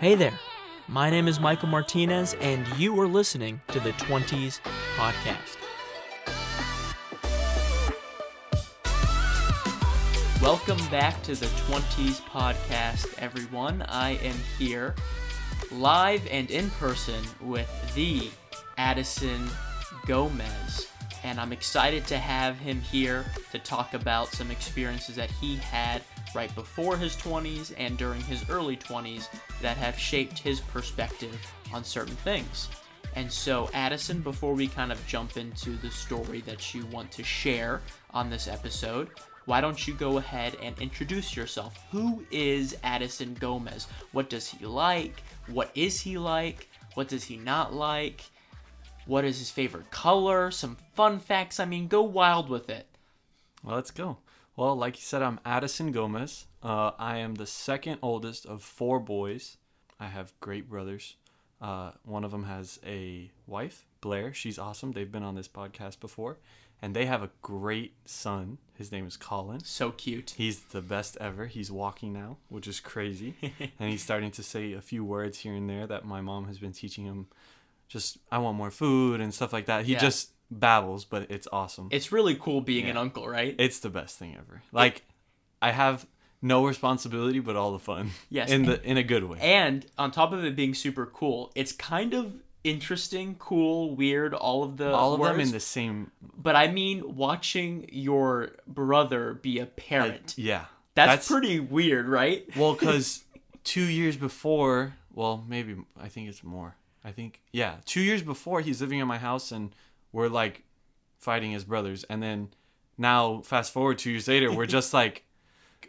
Hey there, my name is Michael Martinez, and you are listening to the 20s Podcast. Welcome back to the 20s Podcast, everyone. I am here live and in person with the Addison Gomez, and I'm excited to have him here to talk about some experiences that he had right before his 20s and during his early 20s that have shaped his perspective on certain things. And so, Addison, before we kind of jump into the story that you want to share on this episode, why don't you go ahead and introduce yourself? Who is Addison Gomez? What does he like? What is he like? What does he not like? What is his favorite color? Some fun facts. I mean, go wild with it. Well, let's go. Well, like you said, I'm Addison Gomez. Uh, I am the second oldest of four boys. I have great brothers. Uh, one of them has a wife, Blair. She's awesome. They've been on this podcast before. And they have a great son. His name is Colin. So cute. He's the best ever. He's walking now, which is crazy. and he's starting to say a few words here and there that my mom has been teaching him. Just, I want more food and stuff like that. He Yeah. just babbles, but it's awesome. It's really cool being an uncle, right? It's the best thing ever. Like, I have no responsibility, but all the fun. Yes. In the in a good way. And on top of it being super cool, it's kind of interesting, cool, weird, all of the all of them in the same. But I mean, watching your brother be a parent. Yeah. that's, pretty weird, right? well because two years before. Well, maybe I think it's more. I think yeah, two years before he's living in my house and we're like fighting as brothers, and then now fast forward two years later, we're just like.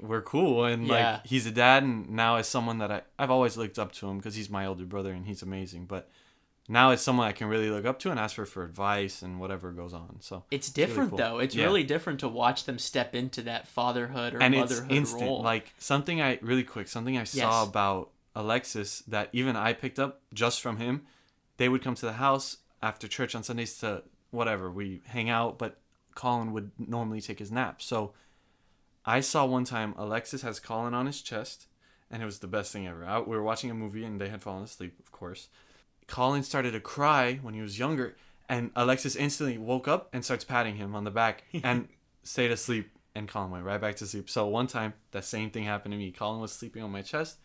We're cool, and Yeah. like he's a dad, and now as someone that I I've always looked up to him because he's my older brother and he's amazing. But now it's someone I can really look up to and ask for for advice and whatever goes on. So It's really different cool. though. It's Yeah. really different to watch them step into that fatherhood or and it's motherhood instant. role. Like something I really quick something I saw about Alexis that even I picked up just from him. They would come to the house after church on Sundays to whatever we hang out, but Colin would normally take his nap. So I saw one time Alexis has Colin on his chest, and it was the best thing ever. I, we were watching a movie and they had fallen asleep, of course. Colin started to cry when he was younger, and Alexis instantly woke up and starts patting him on the back and stayed asleep. And Colin went right back to sleep. So one time, that same thing happened to me. Colin was sleeping on my chest,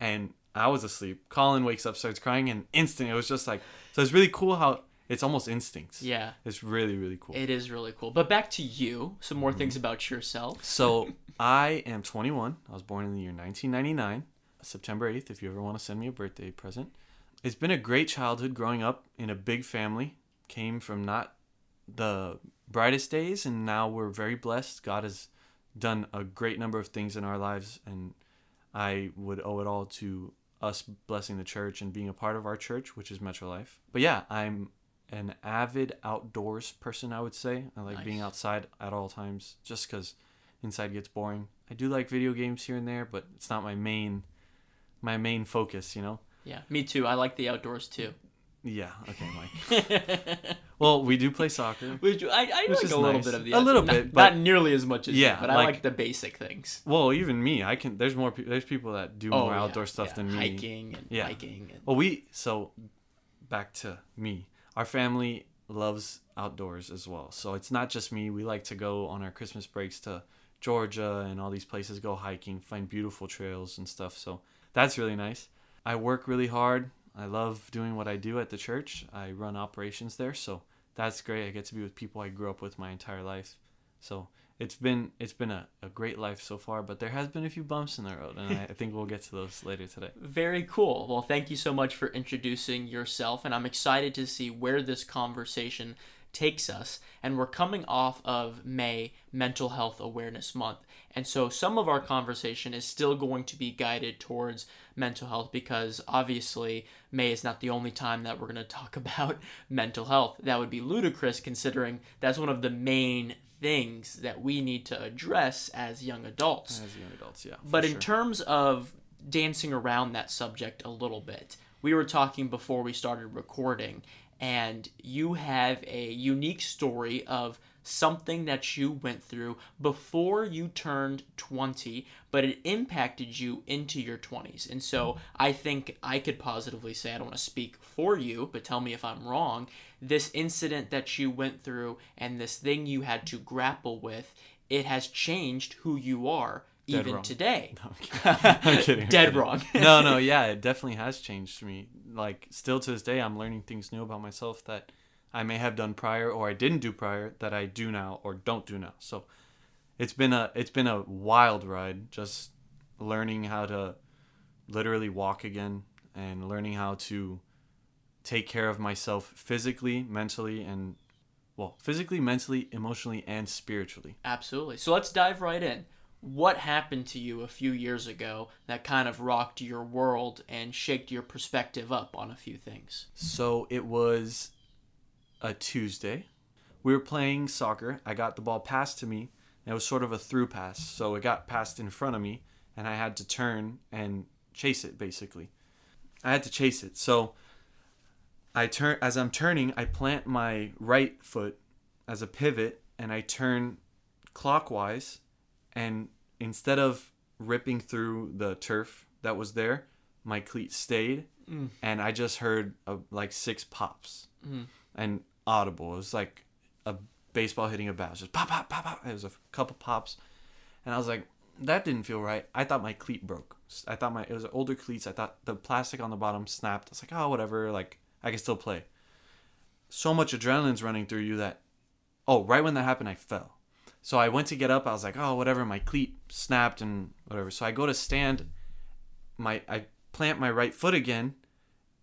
and I was asleep. Colin wakes up, starts crying, and instant. It was just like so. It's really cool how it's almost instincts. yeah, It's really really cool. it is really cool. But back to you. Some more Mm-hmm. things about yourself. So I am 21. I was born in the year 1999, September 8th. If you ever want to send me a birthday present, it's been a great childhood growing up in a big family. Came from not the brightest days, and now we're very blessed. God has done a great number of things in our lives, and I would owe it all to us blessing the church and being a part of our church, which is Metro Life. But yeah, I'm an avid outdoors person. I would say I like being outside at all times, just because inside gets boring. I do like video games here and there, but it's not my main my main focus, you know. Yeah, me too. I like the outdoors too. Yeah, okay, Mike. well, we do play soccer. Which I, I Which like is a little nice. bit of the A little not, bit, but- not nearly as much as Yeah, you, but I like- like the basic things. Well, even me, I can. There's more. There's people that do oh, more Oh, yeah, outdoor stuff yeah, than me. hiking and Yeah. biking and Well, we so back to me. Our family loves outdoors as well. So it's not just me. We like to go on our Christmas breaks to Georgia and all these places, go hiking, find beautiful trails and stuff. So that's really nice. I work really hard. I love doing what I do at the church. I run operations there, so that's great. I get to be with people I grew up with my entire life. So it's been it's been a, a great life so far, but there has been a few bumps in the road, and I, I think we'll get to those later today. Very cool. Well, thank you so much for introducing yourself, and I'm excited to see where this conversation takes us. And we're coming off of May Mental Health Awareness Month. And so some of our conversation is still going to be guided towards mental health because obviously May is not the only time that we're going to talk about mental health. That would be ludicrous considering that's one of the main things that we need to address as young adults. As young adults, yeah. But in sure. terms of dancing around that subject a little bit, we were talking before we started recording, and you have a unique story of something that you went through before you turned 20, but it impacted you into your 20s. And so I think I could positively say, I don't want to speak for you, but tell me if I'm wrong. This incident that you went through and this thing you had to grapple with, it has changed who you are Dead even wrong. today. I'm kidding. I'm kidding. Dead kidding. wrong. no, no, yeah, it definitely has changed me. Like, still to this day, I'm learning things new about myself that I may have done prior or I didn't do prior that I do now or don't do now. So, it's been a it's been a wild ride just learning how to literally walk again and learning how to take care of myself physically, mentally, and well, physically, mentally, emotionally, and spiritually. Absolutely. So let's dive right in. What happened to you a few years ago that kind of rocked your world and shaked your perspective up on a few things? So it was a Tuesday. We were playing soccer. I got the ball passed to me. And it was sort of a through pass. So it got passed in front of me, and I had to turn and chase it, basically. I had to chase it. So I turn as I'm turning, I plant my right foot as a pivot, and I turn clockwise. And instead of ripping through the turf that was there, my cleat stayed, and I just heard uh, like six pops and audible. It was like a baseball hitting a bat. It was just pop, pop, pop, pop. It was a couple pops, and I was like, that didn't feel right. I thought my cleat broke. I thought my it was older cleats. I thought the plastic on the bottom snapped. I was like, oh, whatever. Like I can still play. So much adrenaline's running through you that, oh, right when that happened, I fell. So I went to get up. I was like, oh, whatever. My cleat snapped and whatever. So I go to stand. My I plant my right foot again,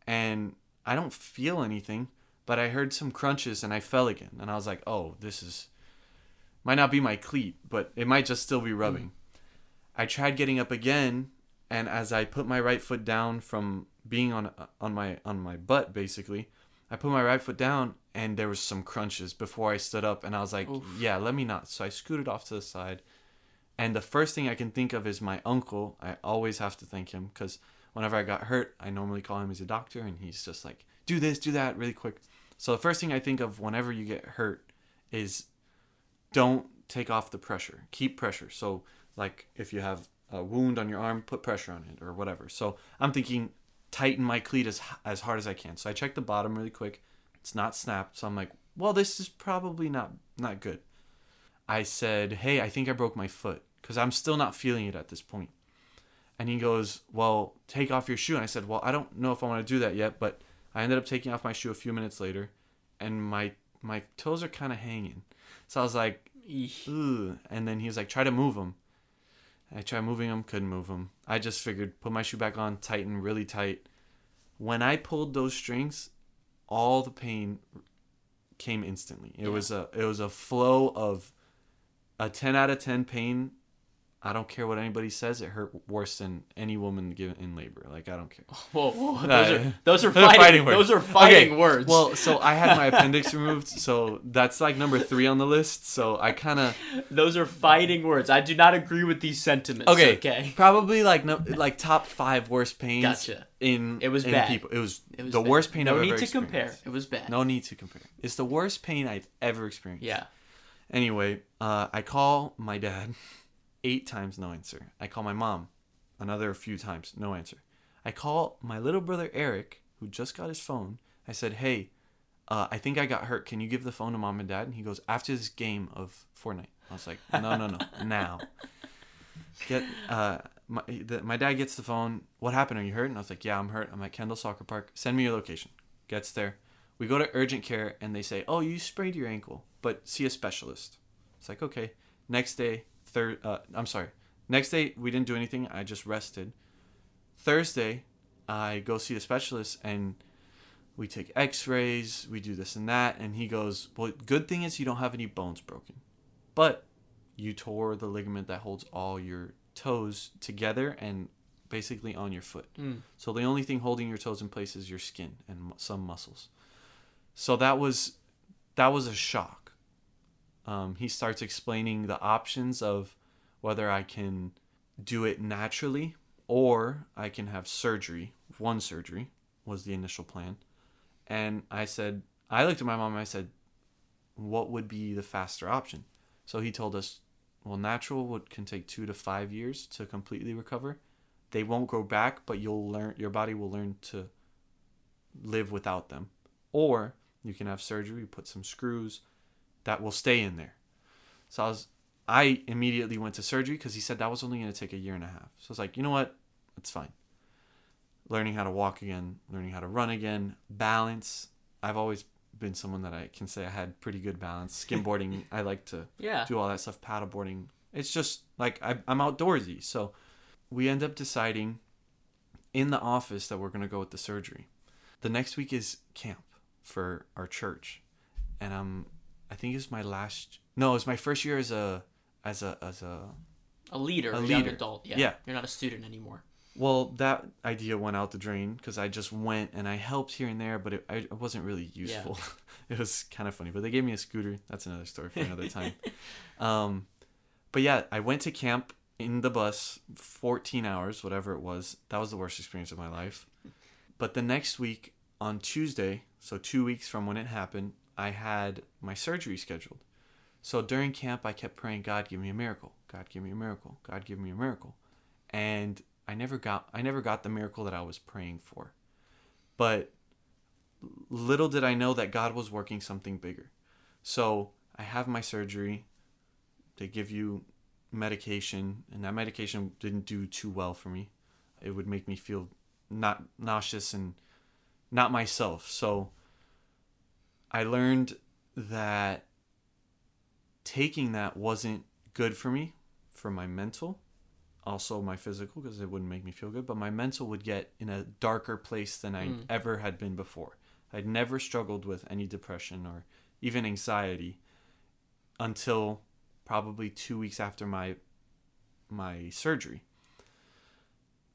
and I don't feel anything, but I heard some crunches and I fell again. And I was like, oh, this is might not be my cleat, but it might just still be hmm. rubbing. I tried getting up again, and as I put my right foot down from being on on my on my butt, basically, I put my right foot down, and there was some crunches before I stood up, and I was like, Oof. yeah, let me not. So I scooted off to the side, and the first thing I can think of is my uncle. I always have to thank him because whenever I got hurt, I normally call him as a doctor, and he's just like, do this, do that, really quick. So the first thing I think of whenever you get hurt is don't take off the pressure. Keep pressure. So like if you have a wound on your arm, put pressure on it or whatever. So I'm thinking tighten my cleat as as hard as I can. So I check the bottom really quick. It's not snapped. So I'm like, well, this is probably not not good. I said, hey, I think I broke my foot because I'm still not feeling it at this point. And he goes, well, take off your shoe. And I said, well, I don't know if I want to do that yet, but I ended up taking off my shoe a few minutes later, and my my toes are kind of hanging. So I was like. Ugh. And then he was like, try to move them. I tried moving them, couldn't move them. I just figured, put my shoe back on, tighten really tight. When I pulled those strings, all the pain came instantly. It Yeah. was a it was a flow of a ten out of ten pain. I don't care what anybody says. It hurt worse than any woman given in labor. Like I don't care. Whoa, whoa, those, are, those are fighting, fighting words. Those are fighting Okay, words. Well, so I had my appendix removed, so that's like number three on the list. So I kind of those are fighting words. I do not agree with these sentiments. Okay. Okay. Probably like no, like top five worst pains. Gotcha. In It was in bad. people. It was, It was the bad. worst pain No I've need to compare. It was bad. No need to compare. It's the worst pain I've ever experienced. Yeah. Anyway, uh, I call my dad eight times, no answer. I call my mom another few times, no answer. I call my little brother Eric, who just got his phone. I said, "Hey, uh, I think I got hurt. Can you give the phone to mom and dad?" And he goes, "After this game of Fortnite." I was like, "No, no, no, now." Get uh, my the, my dad gets the phone. What happened? Are you hurt? And I was like, "Yeah, I'm hurt. I'm at Kendall Soccer Park. Send me your location." Gets there. We go to urgent care and they say, "Oh, you sprained your ankle, but see a specialist." It's like, "Okay." Next day, third uh, I'm sorry. Next day we didn't do anything. I just rested. Thursday, I go see the specialist and we take x-rays, we do this and that and he goes, "Well, good thing is you don't have any bones broken. But you tore the ligament that holds all your toes together and basically on your foot. Mm. So the only thing holding your toes in place is your skin and some muscles. So that was that was a shock. Um, he starts explaining the options of whether I can do it naturally or I can have surgery. One surgery was the initial plan. And I said, I looked at my mom and I said, what would be the faster option. So he told us, well, natural would can take two to five years to completely recover. They won't grow back, but you'll learn your body will learn to live without them. Or you can have surgery, you put some screws that will stay in there. So I was I immediately went to surgery because he said that was only going to take a year and a half. So I was like, you know what? It's fine. Learning how to walk again, learning how to run again, balance. I've always been someone that I can say I had pretty good balance. Skimboarding, I like to Yeah. do all that stuff. Paddleboarding, it's just like I, I'm outdoorsy. So we end up deciding in the office that we're going to go with the surgery. The next week is camp for our church, and um, I think it's my last. No, it's my first year as a as a as a A leader, A leader. adult. Yeah. Yeah. You're not a student anymore. Well, that idea went out the drain because I just went and I helped here and there, but it, I, it wasn't really useful. Yeah. it was kind of funny, but they gave me a scooter. That's another story for another time. um, but yeah, I went to camp in the bus, 14 hours, whatever it was. That was the worst experience of my life. But the next week on Tuesday, so two weeks from when it happened, I had my surgery scheduled. So during camp, I kept praying, God, give me a miracle. God, give me a miracle. God, give me a miracle. And I never got I never got the miracle that I was praying for. But little did I know that God was working something bigger. So I have my surgery. They give you medication, and that medication didn't do too well for me. It would make me feel not nauseous and not myself. So I learned that taking that wasn't good for me, for my mental, also my physical, because it wouldn't make me feel good, but my mental would get in a darker place than I Mm. ever had been before. I'd never struggled with any depression or even anxiety until probably two weeks after my my surgery.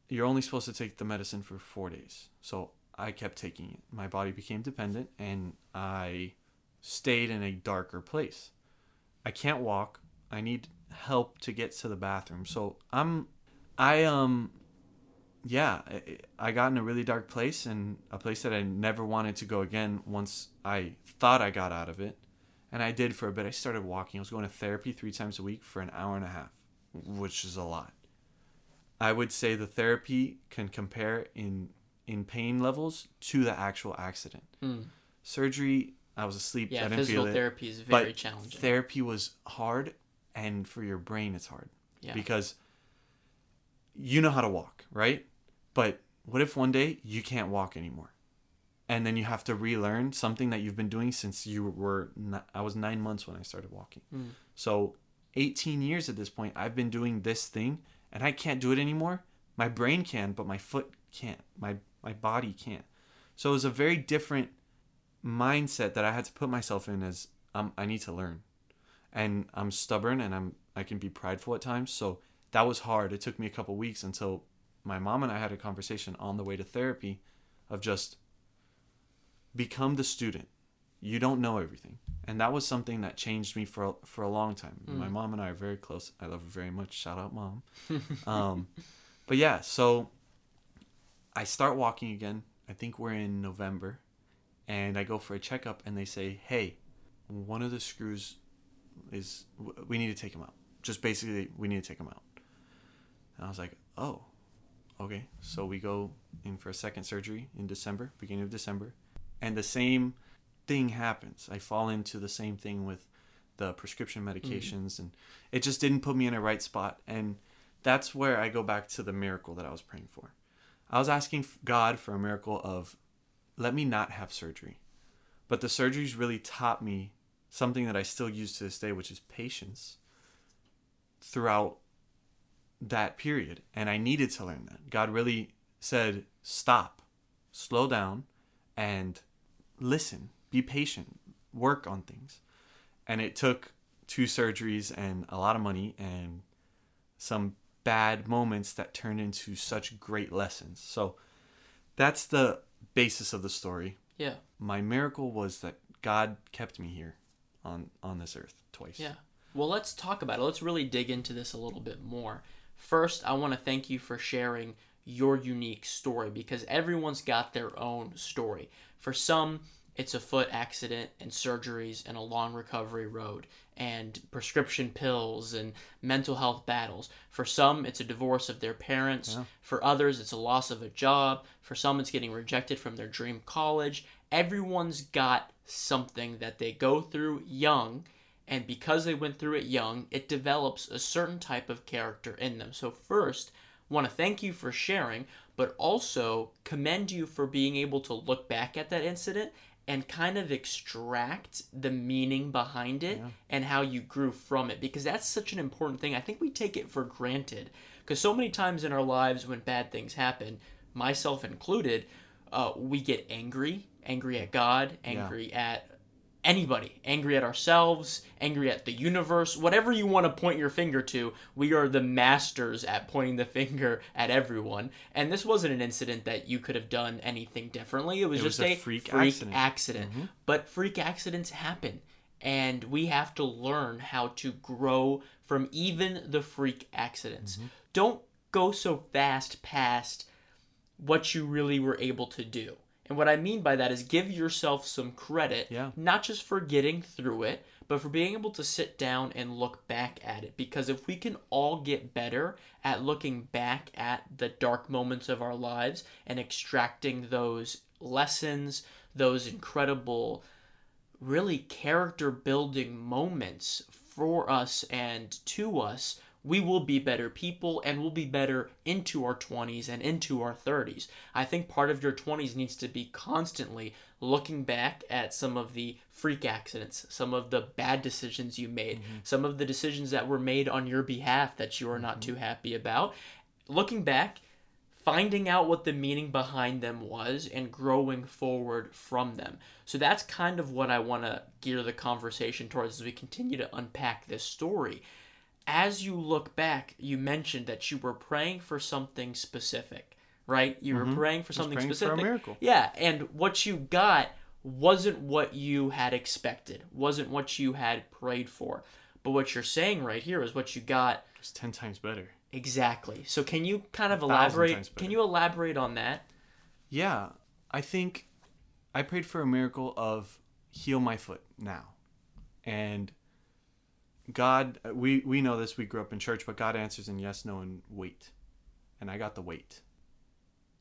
You're only supposed to take the medicine for four days. So I kept taking it. My body became dependent and I stayed in a darker place. I can't walk. I need help to get to the bathroom. So I'm I um yeah, I- got in a really dark place and a place that I never wanted to go again once I thought I got out of it. And I did for a bit. I started walking. I was going to therapy 3 times a week for an hour and a half, which is a lot. I would say the therapy can compare in in pain levels to the actual accident. Mm. Surgery, I was asleep. Yeah. I didn't Physical feel it. therapy is very challenging. Therapy was hard, and for your brain, it's hard yeah. because you know how to walk, right? But what if one day you can't walk anymore? And then you have to relearn something that you've been doing since you were, I was nine months when I started walking. Mm. So 18 years at this point, I've been doing this thing and I can't do it anymore. My brain can, but my foot can't. My, my body can't. So it was a very different mindset that I had to put myself in as um, I need to learn. And I'm stubborn and I'm I can be prideful at times. So that was hard. It took me a couple weeks until my mom and I had a conversation on the way to therapy of just become the student. You don't know everything. And that was something that changed me for a- for a long time. Mm. My mom and I are very close. I love her very much. Shout out mom. um, but yeah, so I start walking again. I think we're in November, and I go for a checkup, and they say, "Hey, one of the screws is, we need to take them out. Just basically, we need to take them out." And I was like, "Oh, okay." So we go in for a second surgery in December, beginning of December, and the same thing happens. I fall into the same thing with the prescription mm-hmm. medications, and it just didn't put me in a right spot. And that's where I go back to the miracle that I was praying for. I was asking God for a miracle of let me not have surgery. But the surgeries really taught me something that I still use to this day, which is patience throughout that period. And I needed to learn that. God really said, stop, slow down, and listen, be patient, work on things. And it took two surgeries and a lot of money and some bad moments that turned into such great lessons. So that's the basis of the story. yeah. My miracle was that God kept me here on on this earth twice. Yeah. Well, let's talk about it. Let's really dig into this a little bit more. First, I want to thank you for sharing your unique story because everyone's got their own story. For some, it's a foot accident and surgeries and a long recovery road and prescription pills and mental health battles. For some, it's a divorce of their parents. Yeah. For others, it's a loss of a job. For some, it's getting rejected from their dream college. Everyone's got something that they go through young. And because they went through it young, it develops a certain type of character in them. So, first, want to thank you for sharing, but also commend you for being able to look back at that incident and kind of extract the meaning behind it Yeah. and how you grew from it because that's such an important thing. I think we take it for granted because so many times in our lives when bad things happen, myself included, uh, we get angry, angry at God, angry at anybody, angry at ourselves, angry at the universe, whatever you want to point your finger to, we are the masters at pointing the finger at everyone. And this wasn't an incident that you could have done anything differently. It was It was just a a, freak freak accident. accident. Mm-hmm. But freak accidents happen. And we have to learn how to grow from even the freak accidents. Mm-hmm. Don't go so fast past what you really were able to do. And what I mean by that is give yourself some credit, Yeah. not just for getting through it, but for being able to sit down and look back at it. Because if we can all get better at looking back at the dark moments of our lives and extracting those lessons, those incredible, really character building moments for us and to us, we will be better people and we'll be better into our 20s and into our 30s. I think part of your 20s needs to be constantly looking back at some of the freak accidents, some of the bad decisions you made, mm-hmm. some of the decisions that were made on your behalf that you are not mm-hmm. too happy about. Looking back, finding out what the meaning behind them was and growing forward from them. So that's kind of what I want to gear the conversation towards as we continue to unpack this story. As you look back, you mentioned that you were praying for something specific, right? You were praying for something Mm-hmm. praying for a specific. miracle. Yeah, and what you got wasn't what you had expected, wasn't what you had prayed for. But what you're saying right here is what you got It's ten times better. Exactly. So can you kind of elaborate? Can you elaborate on that? Yeah, I think I prayed for a miracle of heal my foot now, and God, we we know this. We grew up in church, but God answers in yes, no, and wait, and I got the wait,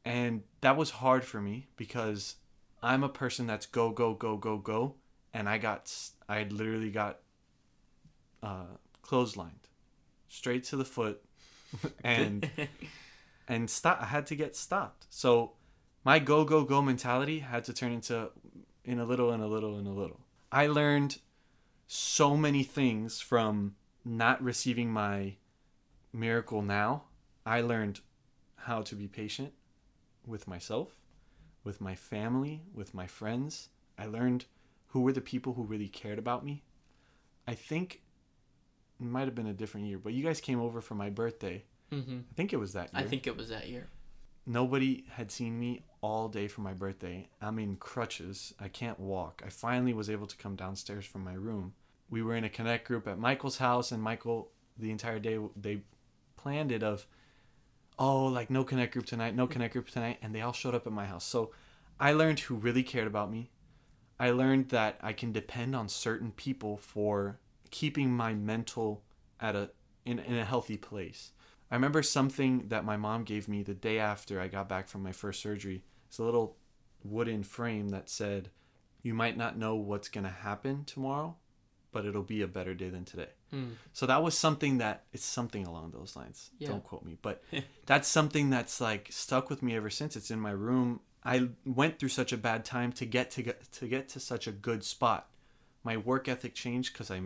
and that was hard for me because I'm a person that's go go go go go, and I got I literally got uh, clotheslined straight to the foot, and and stop. I had to get stopped. So my go go go mentality had to turn into in a little and a little and a little. I learned so many things from not receiving my miracle now. I learned how to be patient with myself, with my family, with my friends. I learned who were the people who really cared about me. I think it might have been a different year, but you guys came over for my birthday. hmm I think it was that year I think it was that year. nobody had seen me all day for my birthday. I'm in crutches. I can't walk. I finally was able to come downstairs from my room. We were in a connect group at Michael's house, and Michael, the entire day, they planned it of, oh, like no connect group tonight, no connect group tonight, and they all showed up at my house. So I learned who really cared about me. I learned that I can depend on certain people for keeping my mental at a in, in a healthy place. I remember something that my mom gave me the day after I got back from my first surgery. It's a little wooden frame that said, You might not know what's going to happen tomorrow, but it'll be a better day than today. Mm. So that was something that it's something along those lines. Yeah. Don't quote me, but that's something that's like stuck with me ever since. It's in my room. I went through such a bad time to get to get to get to such a good spot. My work ethic changed because I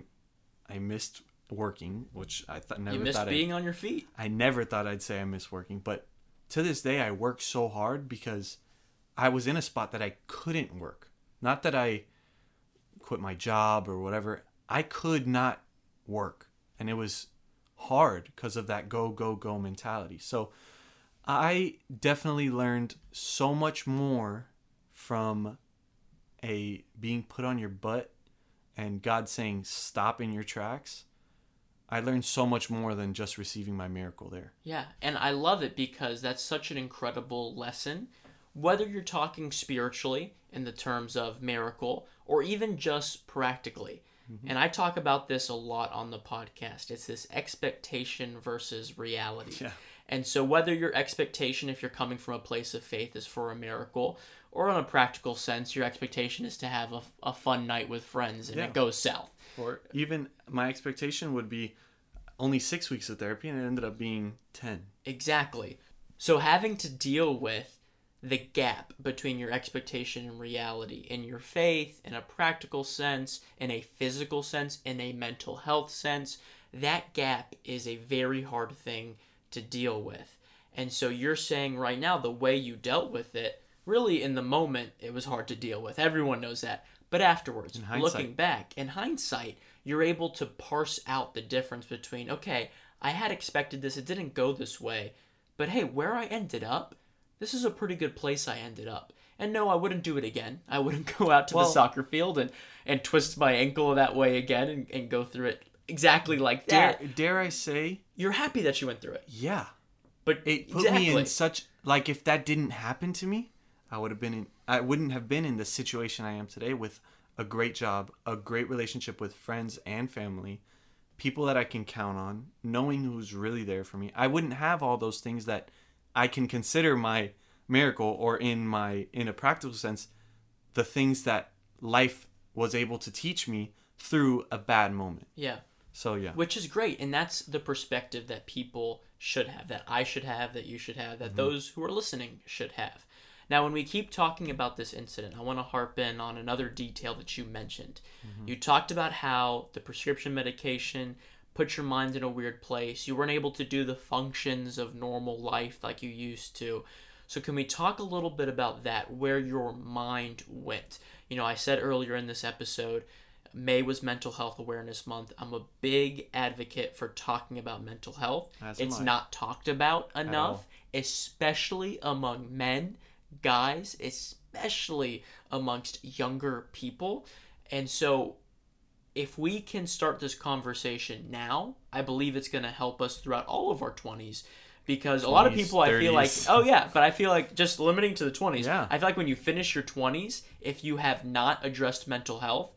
I missed working, which I th- never You missed thought being on your feet. I never thought I'd say I miss working, but to this day, I work so hard because I was in a spot that I couldn't work. Not that I quit my job or whatever. I could not work, and it was hard because of that go go go mentality. So I definitely learned so much more from a being put on your butt and God saying stop in your tracks. I learned so much more than just receiving my miracle there. Yeah, and I love it because that's such an incredible lesson whether you're talking spiritually in the terms of miracle or even just practically. Mm-hmm. And I talk about this a lot on the podcast. It's this expectation versus reality. Yeah. And so, whether your expectation, if you're coming from a place of faith, is for a miracle, or on a practical sense, your expectation is to have a, a fun night with friends and Yeah. it goes south. Or even my expectation would be only six weeks of therapy, and it ended up being ten. Exactly. So, having to deal with the gap between your expectation and reality in your faith, in a practical sense, in a physical sense, in a mental health sense, that gap is a very hard thing to deal with. And so, you're saying right now the way you dealt with it, really in the moment, it was hard to deal with. Everyone knows that. But afterwards, looking back, in hindsight, you're able to parse out the difference between, okay, I had expected this, it didn't go this way, but hey, where I ended up, this is a pretty good place I ended up. And no, I wouldn't do it again. I wouldn't go out to the soccer field and, and twist my ankle that way again and, and go through it exactly like Dare, that. dare I say, You're happy that you went through it. yeah. But It put exactly. me in such like if that didn't happen to me, I would have been in I wouldn't have been in the situation I am today with a great job, a great relationship with friends and family, people that I can count on, knowing who's really there for me. I wouldn't have all those things that I can consider my miracle or in my in a practical sense the things that life was able to teach me through a bad moment. Yeah. So yeah. which is great and that's the perspective that people should have that i should have that you should have that mm-hmm. those who are listening should have now when we keep talking about this incident i want to harp in on another detail that you mentioned mm-hmm. you talked about how the prescription medication put your mind in a weird place you weren't able to do the functions of normal life like you used to so can we talk a little bit about that where your mind went you know i said earlier in this episode May was Mental Health Awareness Month. I'm a big advocate for talking about mental health. As it's not talked about enough, especially among men, guys, especially amongst younger people. And so, if we can start this conversation now, I believe it's going to help us throughout all of our 20s. Because a lot of 20s, people, I feel like, oh yeah, but I feel like just limiting to the 20s. Yeah. I feel like when you finish your 20s, if you have not addressed mental health,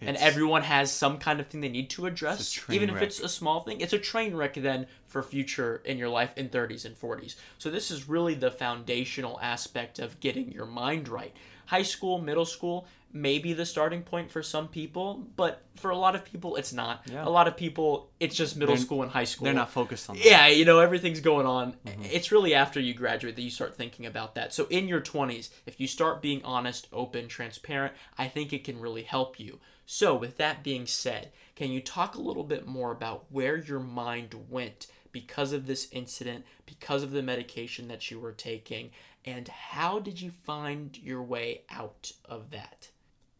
and everyone has some kind of thing they need to address, It's even if it's a small thing. It's a train wreck then for future in your life in 30s and 40s. So this is really the foundational aspect of getting your mind right. High school, middle school, may be the starting point for some people, but for a lot of people, it's not. Yeah. A lot of people, it's just middle They're- school and high school. They're not focused on that. Yeah, you know, everything's going on. Mm-hmm. It's really after you graduate that you start thinking about that. So in your 20s, if you start being honest, open, transparent, I think it can really help you. So, with that being said, can you talk a little bit more about where your mind went because of this incident, because of the medication that you were taking, and how did you find your way out of that?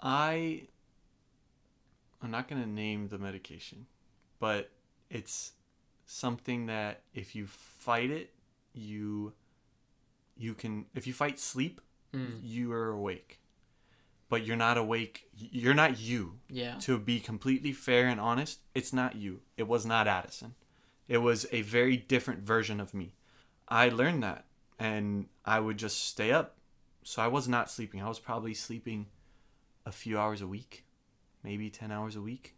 I I'm not going to name the medication, but it's something that if you fight it, you you can if you fight sleep, Mm. you are awake. But you're not awake. You're not you. Yeah. To be completely fair and honest, it's not you. It was not Addison. It was a very different version of me. I learned that and I would just stay up. So I was not sleeping. I was probably sleeping a few hours a week, maybe 10 hours a week.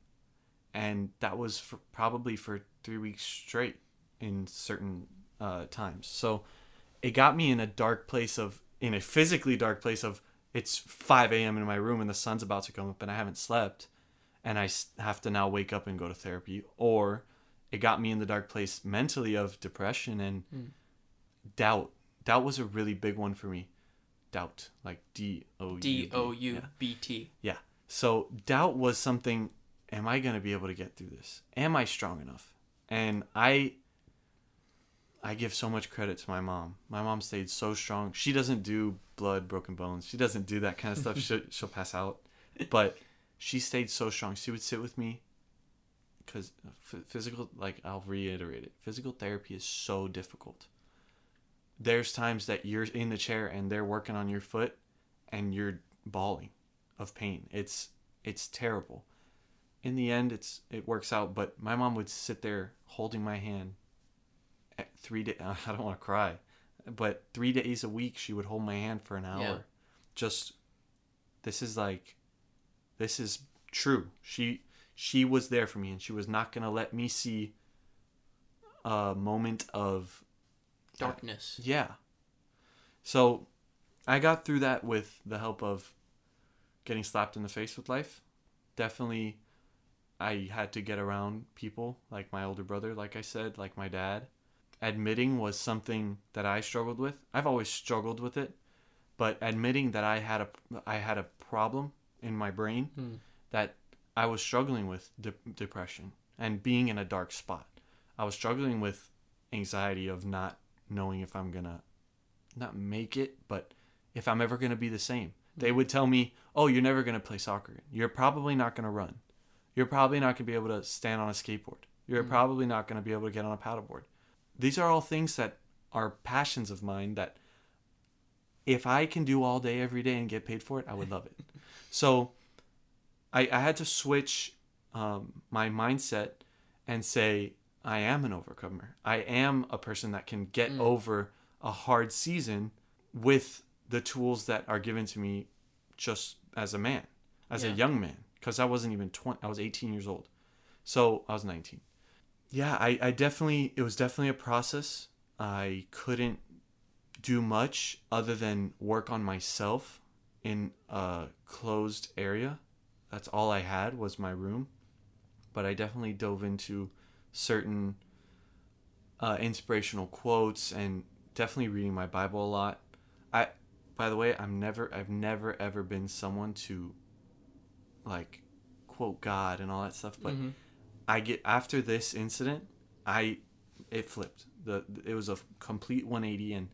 And that was for, probably for three weeks straight in certain uh, times. So it got me in a dark place of, in a physically dark place of, it's 5 a.m. in my room and the sun's about to come up and I haven't slept. And I have to now wake up and go to therapy. Or it got me in the dark place mentally of depression and doubt. Doubt was a really big one for me. Doubt, like D O U. D O U Yeah. Yeah. So doubt was something. Am I going to be able to get through this? Am I strong enough? And I. I give so much credit to my mom. My mom stayed so strong. She doesn't do blood, broken bones. She doesn't do that kind of stuff. she'll, she'll pass out. But she stayed so strong. She would sit with me because physical, like I'll reiterate it, physical therapy is so difficult. There's times that you're in the chair and they're working on your foot and you're bawling of pain. It's it's terrible. In the end, it's it works out. But my mom would sit there holding my hand at three days. I don't want to cry. but three days a week she would hold my hand for an hour. Yeah. Just this is like this is true. She she was there for me and she was not gonna let me see a moment of Darkness. yeah. So I got through that with the help of getting slapped in the face with life. Definitely I had to get around people like my older brother, like I said, like my dad. Admitting was something that I struggled with. I've always struggled with it, but admitting that I had a I had a problem in my brain Hmm. that I was struggling with de- depression and being in a dark spot. I was struggling with anxiety of not knowing if I'm going to not make it, but if I'm ever going to be the same. They would tell me, "Oh, you're never going to play soccer. You're probably not going to run. You're probably not going to be able to stand on a skateboard. You're Mm. probably not going to be able to get on a paddleboard." These are all things that are passions of mine that if I can do all day every day and get paid for it, I would love it. So I, I had to switch um, my mindset and say, I am an overcomer. I am a person that can get Mm. over a hard season with the tools that are given to me just as a man, as a young man, because I wasn't even 20, I was 18 years old. So I was 19. Yeah, I, I definitely, it was definitely a process. I couldn't do much other than work on myself in a closed area. That's all I had was my room. But I definitely dove into certain uh, inspirational quotes and definitely reading my Bible a lot. I, by the way, I'm never, I've never ever been someone to, like, quote God and all that stuff. But Mhm. I get after this incident, I, it flipped. The it was a complete 180, and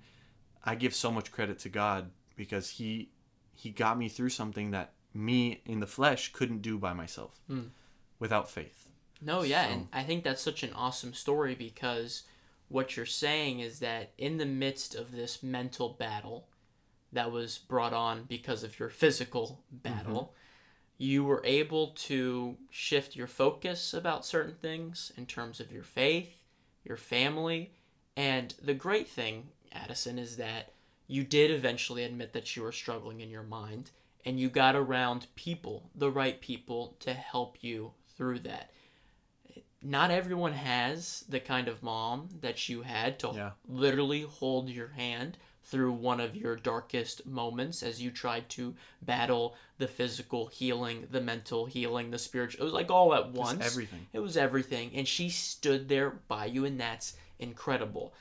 I give so much credit to God because he, he got me through something that me in the flesh couldn't do by myself, Mm. without faith. No, yeah, So- and I think that's such an awesome story because what you're saying is that in the midst of this mental battle that was brought on because of your physical battle, mm-hmm. you were able to shift your focus about certain things in terms of your faith, your family, and the great thing, Addison, is that you did eventually admit that you were struggling in your mind and you got around people, the right people, to help you through that not everyone has the kind of mom that you had to Yeah. literally hold your hand through one of your darkest moments as you tried to battle the physical healing, the mental healing, the spiritual. It was like all at once. everything. It was everything. And she stood there by you, and that's incredible.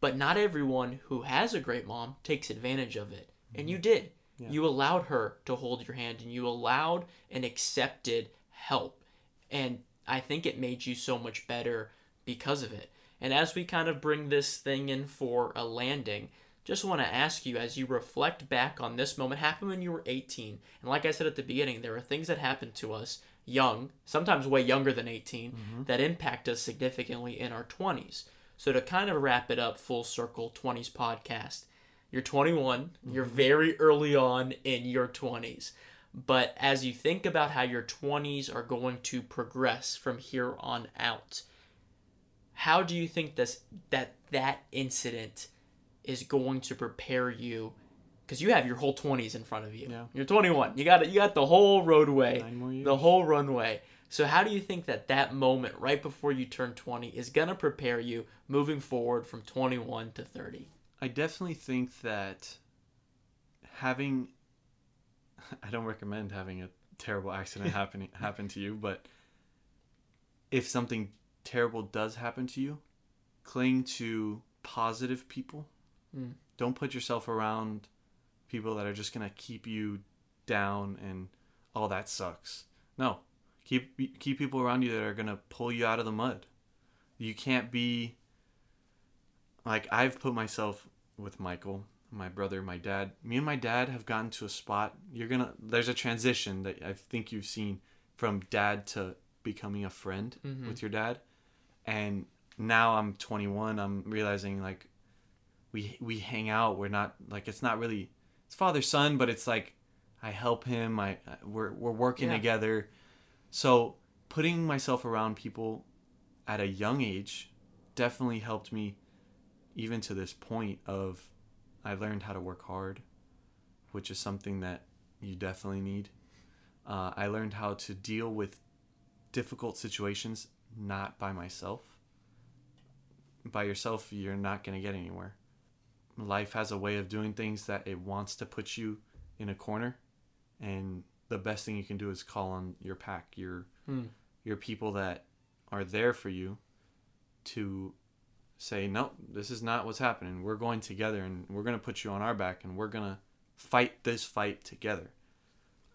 But not everyone who has a great mom takes advantage of it. And mm-hmm. you did. Yeah. You allowed her to hold your hand, and you allowed and accepted help. And I think it made you so much better because of it. And as we kind of bring this thing in for a landing, just want to ask you as you reflect back on this moment happened when you were 18 and like i said at the beginning there are things that happen to us young sometimes way younger than 18 mm-hmm. that impact us significantly in our 20s so to kind of wrap it up full circle 20s podcast you're 21 you're mm-hmm. very early on in your 20s but as you think about how your 20s are going to progress from here on out how do you think this that that incident is going to prepare you? Because you have your whole 20s in front of you. Yeah. you're 21 you got it. You got the whole roadway. Nine more years. the whole runway. So how do you think that that moment right before you turn 20 is going to prepare you moving forward from 21 to 30 I definitely think that having I don't recommend having a terrible accident happening happen to you, but if something terrible does happen to you, cling to positive people. Mm. Don't put yourself around people that are just going to keep you down and oh that sucks. No. Keep keep people around you that are going to pull you out of the mud. You can't be like I've put myself with Michael, my brother, my dad. Me and my dad have gotten to a spot. You're gonna. There's a transition that I think you've seen from dad to becoming a friend Mhm. with your dad, and now I'm 21. I'm realizing like we we hang out. We're not like it's not really it's father son, but it's like I help him. I we're we're working Yeah. together. So putting myself around people at a young age definitely helped me even to this point of I learned how to work hard, which is something that you definitely need. Uh, I learned how to deal with difficult situations not by myself. By yourself, you're not going to get anywhere. Life has a way of doing things that it wants to put you in a corner, and the best thing you can do is call on your pack, your Hmm. your people that are there for you to say, no, this is not what's happening. We're going together and we're going to put you on our back and we're going to fight this fight together.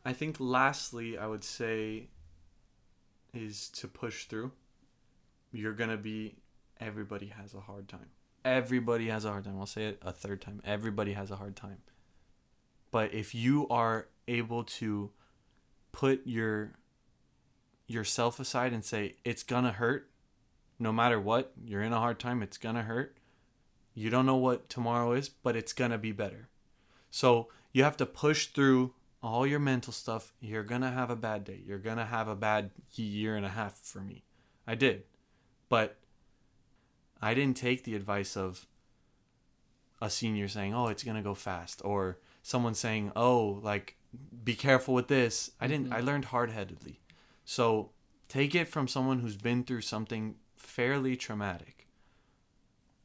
I think lastly, I would say is to push through. You're going to be, everybody has a hard time. Everybody has a hard time. I'll say it a third time. Everybody has a hard time. But if you are able to put your yourself aside and say it's gonna hurt no matter what you're in a hard time it's gonna hurt. You don't know what tomorrow is but it's gonna be better. So you have to push through all your mental stuff. You're gonna have a bad day. You're gonna have a bad year and a half for me. I did. But i didn't take the advice of a senior saying oh it's gonna go fast or someone saying oh like be careful with this. I didn't Mhm. i learned hard-headedly. So take it from someone who's been through something fairly traumatic.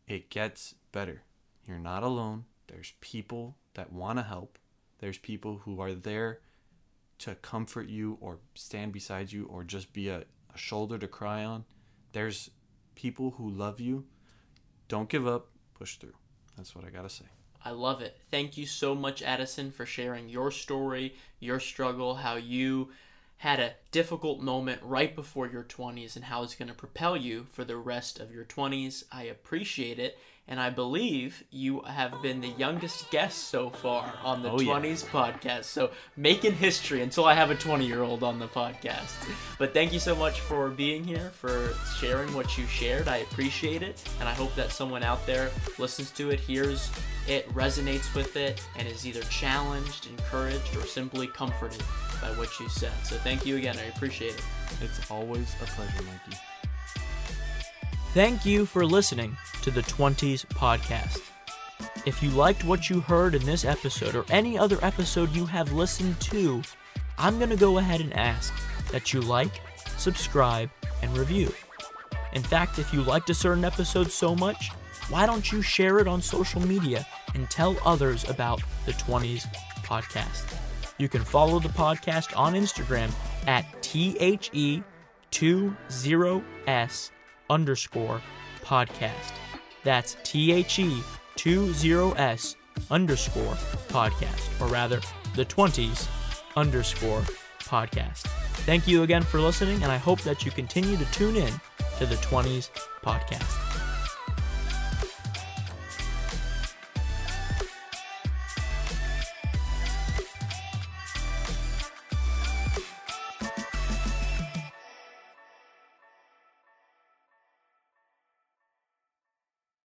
It gets better. You're not alone. There's people that want to help. There's people who are there to comfort you or stand beside you or just be a, a shoulder to cry on. There's people who love you. Don't give up. Push through. That's what I got to say. I love it. Thank you so much, Addison, for sharing your story, your struggle, how you had a difficult moment right before your 20s, and how it's going to propel you for the rest of your 20s. I appreciate it, and I believe you have been the youngest guest so far on the Oh, yeah. 20s podcast. So making history until I have a 20 year old on the podcast. But thank you so much for being here, for sharing what you shared. I appreciate it, and I hope that someone out there listens to it, hears it, resonates with it, and is either challenged, encouraged, or simply comforted by what you said. So thank you again. I appreciate it. It's always a pleasure, Mikey. Thank you for listening to the 20s podcast. If you liked what you heard in this episode or any other episode you have listened to, I'm going to go ahead and ask that you like, subscribe, and review. In fact, if you liked a certain episode so much, why don't you share it on social media and tell others about the 20s podcast? You can follow the podcast on Instagram at E THE20S underscore podcast. That's THE20S underscore podcast, or rather, the 20s underscore podcast. Thank you again for listening, and I hope that you continue to tune in to the 20s podcast.